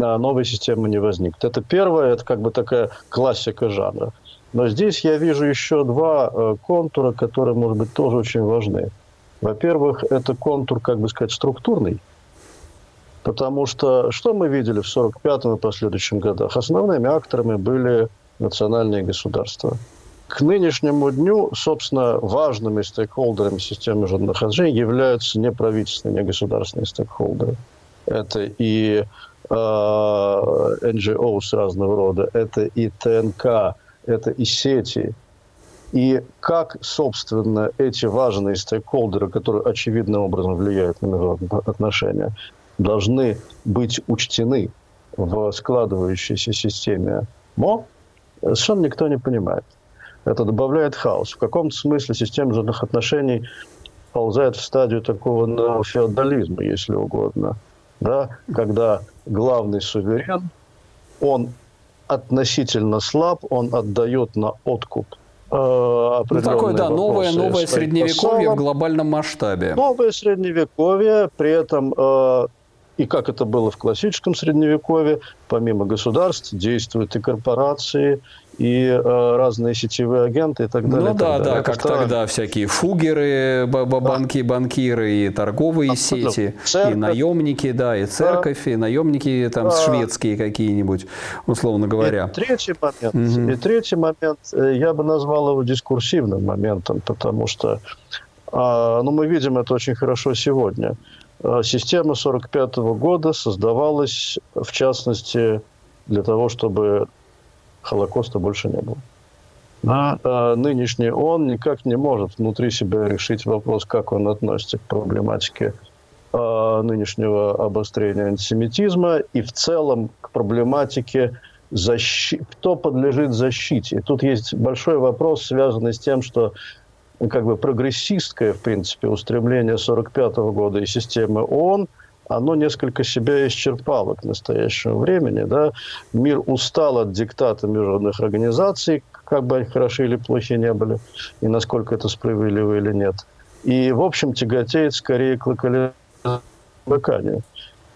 а новой системы не возникнет. Это первое, это как бы такая классика жанра. Но здесь я вижу еще два э, контура, которые, может быть, тоже очень важны. Во-первых, это контур, как бы сказать, структурный – Потому что что мы видели в 1945 и последующих годах? Основными акторами были национальные государства. К нынешнему дню, собственно, важными стейкхолдерами системы отношений являются не правительственные, не государственные стейкхолдеры. Это и э, NGO с разного рода, это и ТНК, это и сети. И как, собственно, эти важные стейкхолдеры, которые очевидным образом влияют на международные отношения, должны быть учтены в складывающейся системе МО, совершенно никто не понимает. Это добавляет хаос. В каком-то смысле система международных отношений ползает в стадию такого феодализма, если угодно, да, когда главный суверен, он относительно слаб, он отдает на откуп э, ну, такое, да, новое, новое средневековье в глобальном масштабе. Новое средневековье, при этом э, и как это было в классическом средневековье, помимо государств действуют и корпорации, и э, разные сетевые агенты и так далее. Ну да, да, как это... тогда всякие фугеры, банки, банкиры, и торговые Абсолютно. сети, церковь. и наемники, да, и церковь, да. и наемники там да. шведские какие-нибудь, условно говоря. И третий момент, угу. и третий момент, э, я бы назвал его дискурсивным моментом, потому что а, ну, мы видим это очень хорошо сегодня. Э, система 1945 года создавалась, в частности, для того, чтобы Холокоста больше не было. А, а нынешний он никак не может внутри себя решить вопрос, как он относится к проблематике а, нынешнего обострения антисемитизма и в целом к проблематике защи... кто подлежит защите. И тут есть большой вопрос, связанный с тем, что как бы прогрессистское, в принципе, устремление 1945 года и системы ООН, оно несколько себя исчерпало к настоящему времени. Да? Мир устал от диктата международных организаций, как бы они хороши или плохи не были, и насколько это справедливо или нет. И, в общем, тяготеет скорее к локализованию.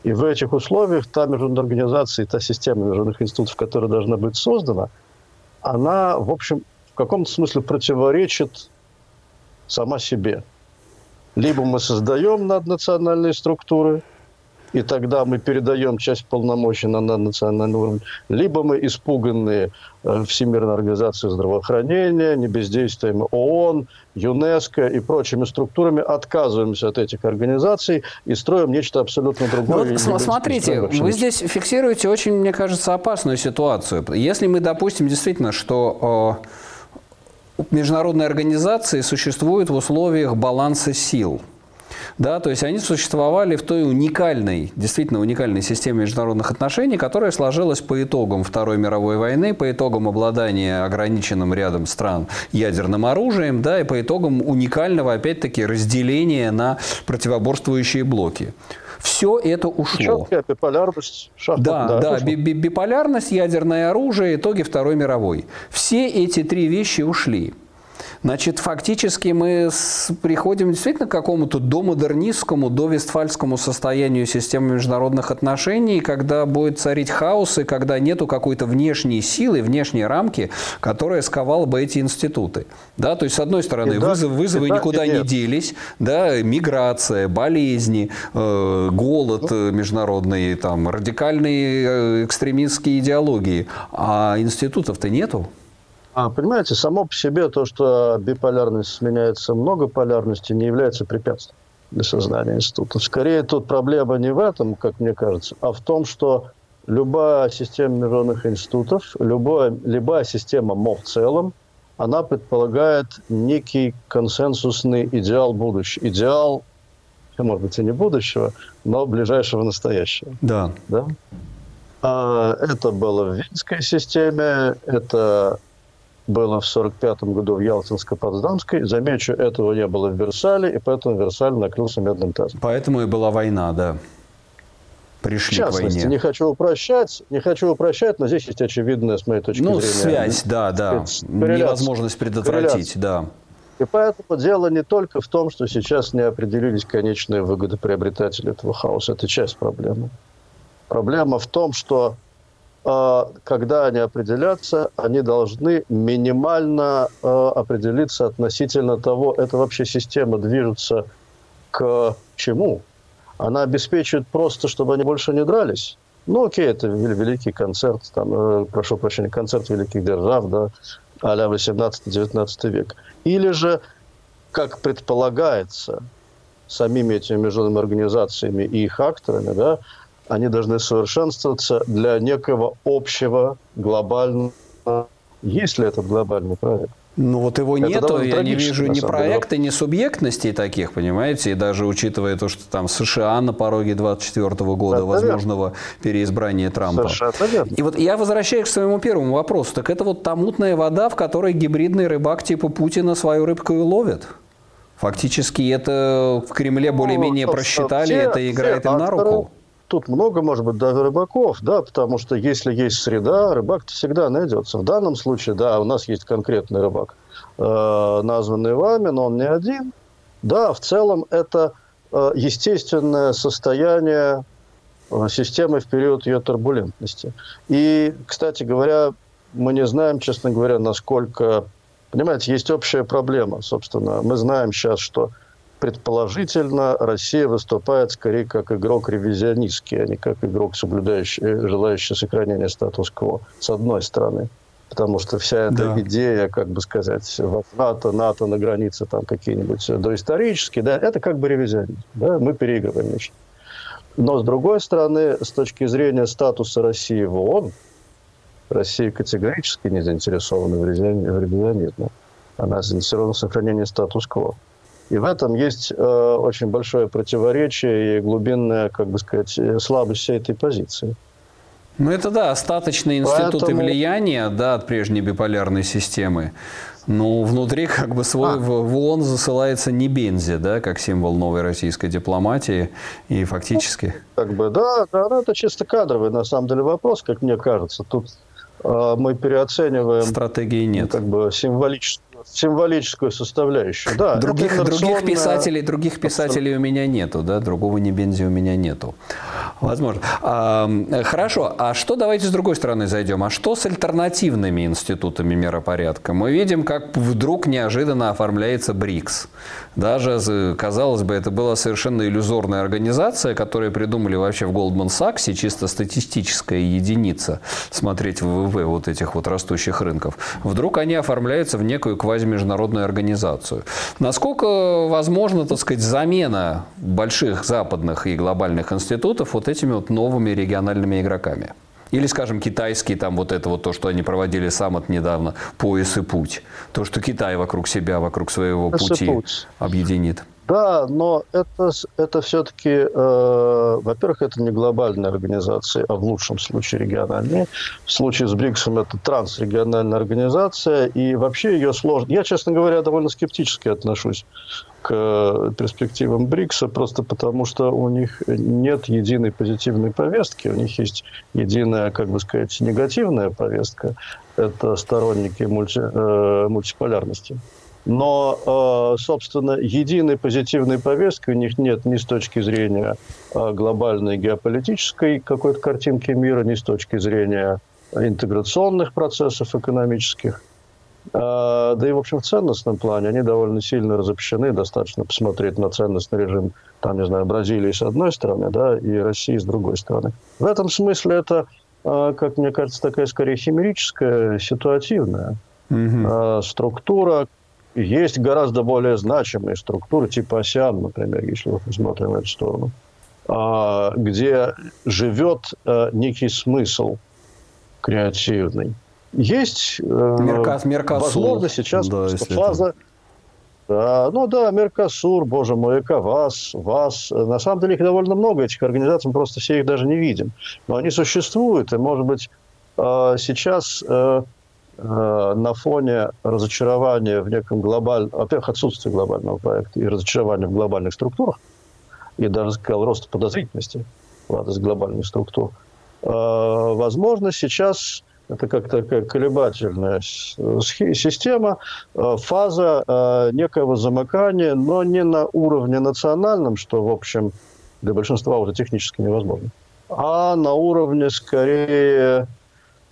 И в этих условиях та международная организация, та система международных институтов, которая должна быть создана, она, в общем, в каком-то смысле противоречит сама себе. Либо мы создаем наднациональные структуры, и тогда мы передаем часть полномочий на наднациональный уровень, либо мы испуганные э, Всемирной организацией здравоохранения, не бездействием ООН, ЮНЕСКО и прочими структурами отказываемся от этих организаций и строим нечто абсолютно другое. Ну, вот, смотрите, вы здесь фиксируете очень, мне кажется, опасную ситуацию. Если мы допустим действительно, что э, международные организации существуют в условиях баланса сил. Да, то есть они существовали в той уникальной, действительно уникальной системе международных отношений, которая сложилась по итогам Второй мировой войны, по итогам обладания ограниченным рядом стран ядерным оружием, да, и по итогам уникального, опять-таки, разделения на противоборствующие блоки. Все это ушло. Четкая биполярность. Шахмат, да, да, да биполярность, ядерное оружие, итоги Второй мировой. Все эти три вещи ушли. Значит, фактически мы приходим действительно к какому-то домодернистскому, довестфальскому состоянию системы международных отношений, когда будет царить хаос, и когда нету какой-то внешней силы, внешней рамки, которая сковала бы эти институты. Да, то есть, с одной стороны, да, вызов, вызовы да, никуда не делись, да, миграция, болезни, э, голод ну. международный, там, радикальные э, экстремистские идеологии, а институтов-то нету. А, понимаете, само по себе то, что биполярность сменяется многополярностью, не является препятствием для создания института. Скорее, тут проблема не в этом, как мне кажется, а в том, что любая система международных институтов, любая, любая система МО в целом, она предполагает некий консенсусный идеал будущего. Идеал, может быть, и не будущего, но ближайшего настоящего. Да. да? А, это было в Венской системе, это было в 1945 году в Ялтинско-Потсдамской. Замечу, этого не было в Версале, и поэтому Версаль накрылся медным тазом. Поэтому и была война, да. Пришли в частности, к войне. не хочу упрощать, не хочу упрощать, но здесь есть очевидная, с моей точки ну, зрения... связь, да, да. Невозможность предотвратить, да. И поэтому дело не только в том, что сейчас не определились конечные выгодоприобретатели этого хаоса. Это часть проблемы. Проблема в том, что когда они определятся, они должны минимально а, определиться относительно того, эта вообще система движется к чему. Она обеспечивает просто, чтобы они больше не дрались. Ну, окей, это великий концерт, там, э, прошу прощения, концерт великих держав, да, а-ля 18-19 век. Или же, как предполагается самими этими международными организациями и их акторами, да, они должны совершенствоваться для некого общего глобального... Есть ли этот глобальный проект? Ну вот его это нету, я не вижу ни проекта, ни субъектностей таких, понимаете, и даже учитывая то, что там США на пороге 24 года это возможного верно. переизбрания Трампа. Совершенно И вот я возвращаюсь к своему первому вопросу. Так это вот та мутная вода, в которой гибридный рыбак типа Путина свою рыбку и ловит? Фактически это в Кремле ну, более-менее ну, просчитали, все, это играет им на руку тут много, может быть, даже рыбаков, да, потому что если есть среда, рыбак всегда найдется. В данном случае, да, у нас есть конкретный рыбак, э, названный вами, но он не один. Да, в целом это э, естественное состояние э, системы в период ее турбулентности. И, кстати говоря, мы не знаем, честно говоря, насколько... Понимаете, есть общая проблема, собственно. Мы знаем сейчас, что предположительно Россия выступает скорее как игрок ревизионистский, а не как игрок, соблюдающий, э, желающий сохранения статус-кво, с одной стороны. Потому что вся эта да. идея, как бы сказать, НАТО, НАТО на границе там какие-нибудь доисторические, да, это как бы ревизионизм. Да, мы переигрываем нечто. Но, с другой стороны, с точки зрения статуса России в ООН, Россия категорически не заинтересована в ревизионизме. Она заинтересована в сохранении статус-кво. И в этом есть э, очень большое противоречие и глубинная, как бы сказать, слабость всей этой позиции. Ну, это да, остаточные институты Поэтому... влияния да, от прежней биполярной системы. Ну, внутри как бы свой а. в ООН засылается не Бензи, да, как символ новой российской дипломатии. И фактически... Ну, как бы, да, да, ну, это чисто кадровый, на самом деле, вопрос, как мне кажется. Тут э, мы переоцениваем... Стратегии нет. Как бы символическую символическую составляющую. Да, других, других писателей, других писателей у меня нету, да, другого Небензи у меня нету. Возможно. А, хорошо, а что, давайте с другой стороны зайдем, а что с альтернативными институтами миропорядка? Мы видим, как вдруг неожиданно оформляется БРИКС. Даже, казалось бы, это была совершенно иллюзорная организация, которую придумали вообще в Goldman Sachs, чисто статистическая единица, смотреть ВВП вот этих вот растущих рынков. Вдруг они оформляются в некую квазимеждународную организацию. Насколько возможно, так сказать, замена больших западных и глобальных институтов вот этими вот новыми региональными игроками? Или, скажем, китайский, там вот это вот то, что они проводили саммит недавно, пояс и путь. То, что Китай вокруг себя, вокруг своего пояс пути объединит. Да, но это, это все-таки, э, во-первых, это не глобальная организация, а в лучшем случае региональная. В случае с БРИКСом это трансрегиональная организация, и вообще ее сложно... Я, честно говоря, довольно скептически отношусь к перспективам БРИКСа, просто потому что у них нет единой позитивной повестки, у них есть единая, как бы сказать, негативная повестка. Это сторонники мульти, э, мультиполярности. Но, э, собственно, единой позитивной повестки у них нет ни с точки зрения э, глобальной геополитической какой-то картинки мира, ни с точки зрения интеграционных процессов экономических. Э, да и, в общем, в ценностном плане они довольно сильно разобщены. Достаточно посмотреть на ценностный режим, там, не знаю, Бразилии с одной стороны, да, и России с другой стороны. В этом смысле это, как мне кажется, такая скорее химерическая, ситуативная угу. структура, есть гораздо более значимые структуры, типа ОСИАН, например, если мы посмотрим в эту сторону, а, где живет э, некий смысл креативный. Есть э, Меркас, Меркасур, возможно сейчас да, фаза... Да, ну да, Меркосур, боже мой, ЭКОВАС, ВАС. На самом деле их довольно много, этих организаций, мы просто все их даже не видим. Но они существуют, и, может быть, э, сейчас Э, на фоне разочарования в неком глобальном, во-первых, отсутствия глобального проекта и разочарования в глобальных структурах, и даже, сказал, роста подозрительности в адрес глобальных структур, э, возможно, сейчас это как такая колебательная система, э, фаза некого замыкания, но не на уровне национальном, что, в общем, для большинства уже технически невозможно, а на уровне, скорее,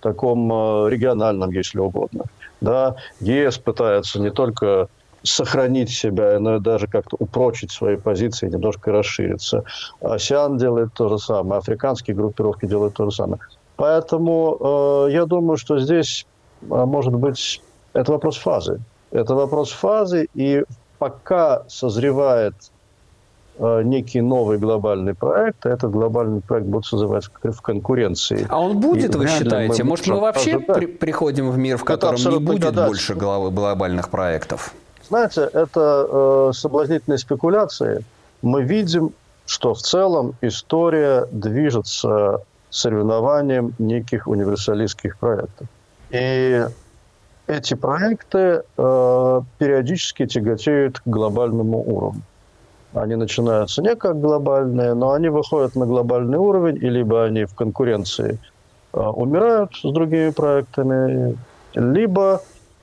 таком э, региональном, если угодно. Да, ЕС пытается не только сохранить себя, но и даже как-то упрочить свои позиции, немножко расшириться. АСИАН делает то же самое, африканские группировки делают то же самое. Поэтому э, я думаю, что здесь, э, может быть, это вопрос фазы. Это вопрос фазы, и пока созревает некий новый глобальный проект, этот глобальный проект будет создавать в конкуренции. А он будет, и вы считаете? Мы Может, мы вообще при приходим в мир, в котором не будет гадать. больше глобальных проектов? Знаете, это э, соблазнительные спекуляции. Мы видим, что в целом история движется соревнованием неких универсалистских проектов. И эти проекты э, периодически тяготеют к глобальному уровню. Они начинаются не как глобальные, но они выходят на глобальный уровень, и либо они в конкуренции э, умирают с другими проектами, либо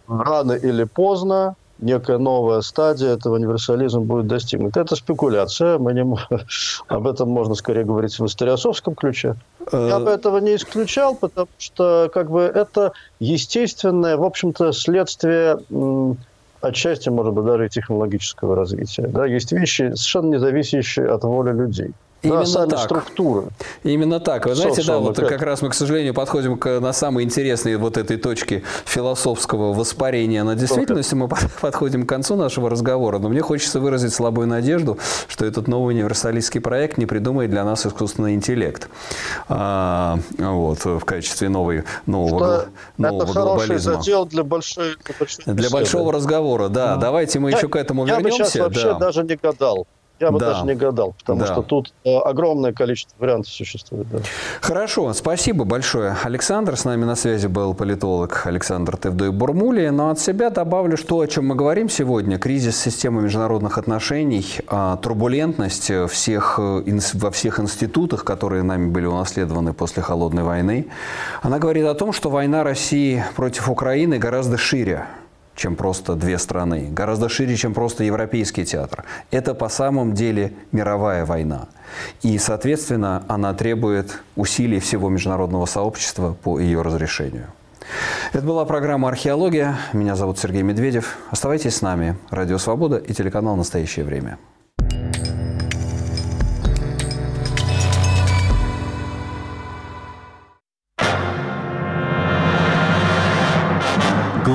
рано или поздно некая новая стадия этого универсализма будет достигнута. Это спекуляция, мы не, об этом можно скорее говорить в историосовском ключе. Я бы этого не исключал, потому что как бы это естественное, в общем-то, следствие отчасти, может быть, даже и технологического развития. Да, есть вещи, совершенно не зависящие от воли людей. Именно да, так. структуры. Именно так. Вы знаете, да, вот как раз мы, к сожалению, подходим к, на самой интересной вот этой точке философского воспарения на действительность. Мы подходим к концу нашего разговора. Но мне хочется выразить слабую надежду, что этот новый универсалистский проект не придумает для нас искусственный интеллект. А, вот, в качестве новой, нового, нового это глобализма. задел для большой... Для, большой для большого разговора, да. Mm. Давайте мы я, еще к этому я вернемся. Я бы сейчас вообще да. даже не гадал. Я бы да. даже не гадал, потому да. что тут э, огромное количество вариантов существует. Да. Хорошо, спасибо большое, Александр. С нами на связи был политолог Александр Тевдой Бурмули. Но от себя добавлю, что о чем мы говорим сегодня. Кризис системы международных отношений, а, турбулентность всех, э, во всех институтах, которые нами были унаследованы после Холодной войны. Она говорит о том, что война России против Украины гораздо шире, чем просто две страны, гораздо шире, чем просто европейский театр. Это по самом деле мировая война. И, соответственно, она требует усилий всего международного сообщества по ее разрешению. Это была программа «Археология». Меня зовут Сергей Медведев. Оставайтесь с нами. Радио «Свобода» и телеканал «Настоящее время».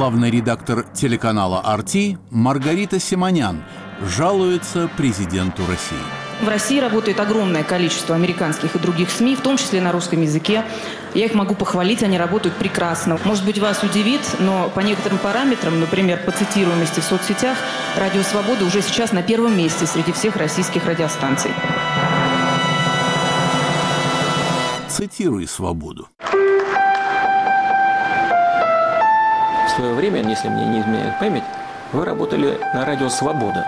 Главный редактор телеканала «Арти» Маргарита Симонян жалуется президенту России. В России работает огромное количество американских и других СМИ, в том числе на русском языке. Я их могу похвалить, они работают прекрасно. Может быть, вас удивит, но по некоторым параметрам, например, по цитируемости в соцсетях, «Радио Свобода» уже сейчас на первом месте среди всех российских радиостанций. Цитируй «Свободу». Свое время, если мне не изменяет память, вы работали на радио «Свобода».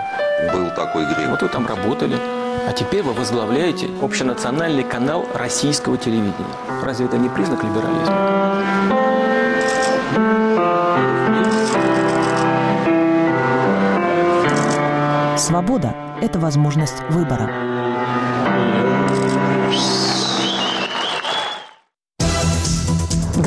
Был такой грех. Вот вы там работали. А теперь вы возглавляете общенациональный канал российского телевидения. Разве это не признак либерализма? Свобода – это возможность выбора.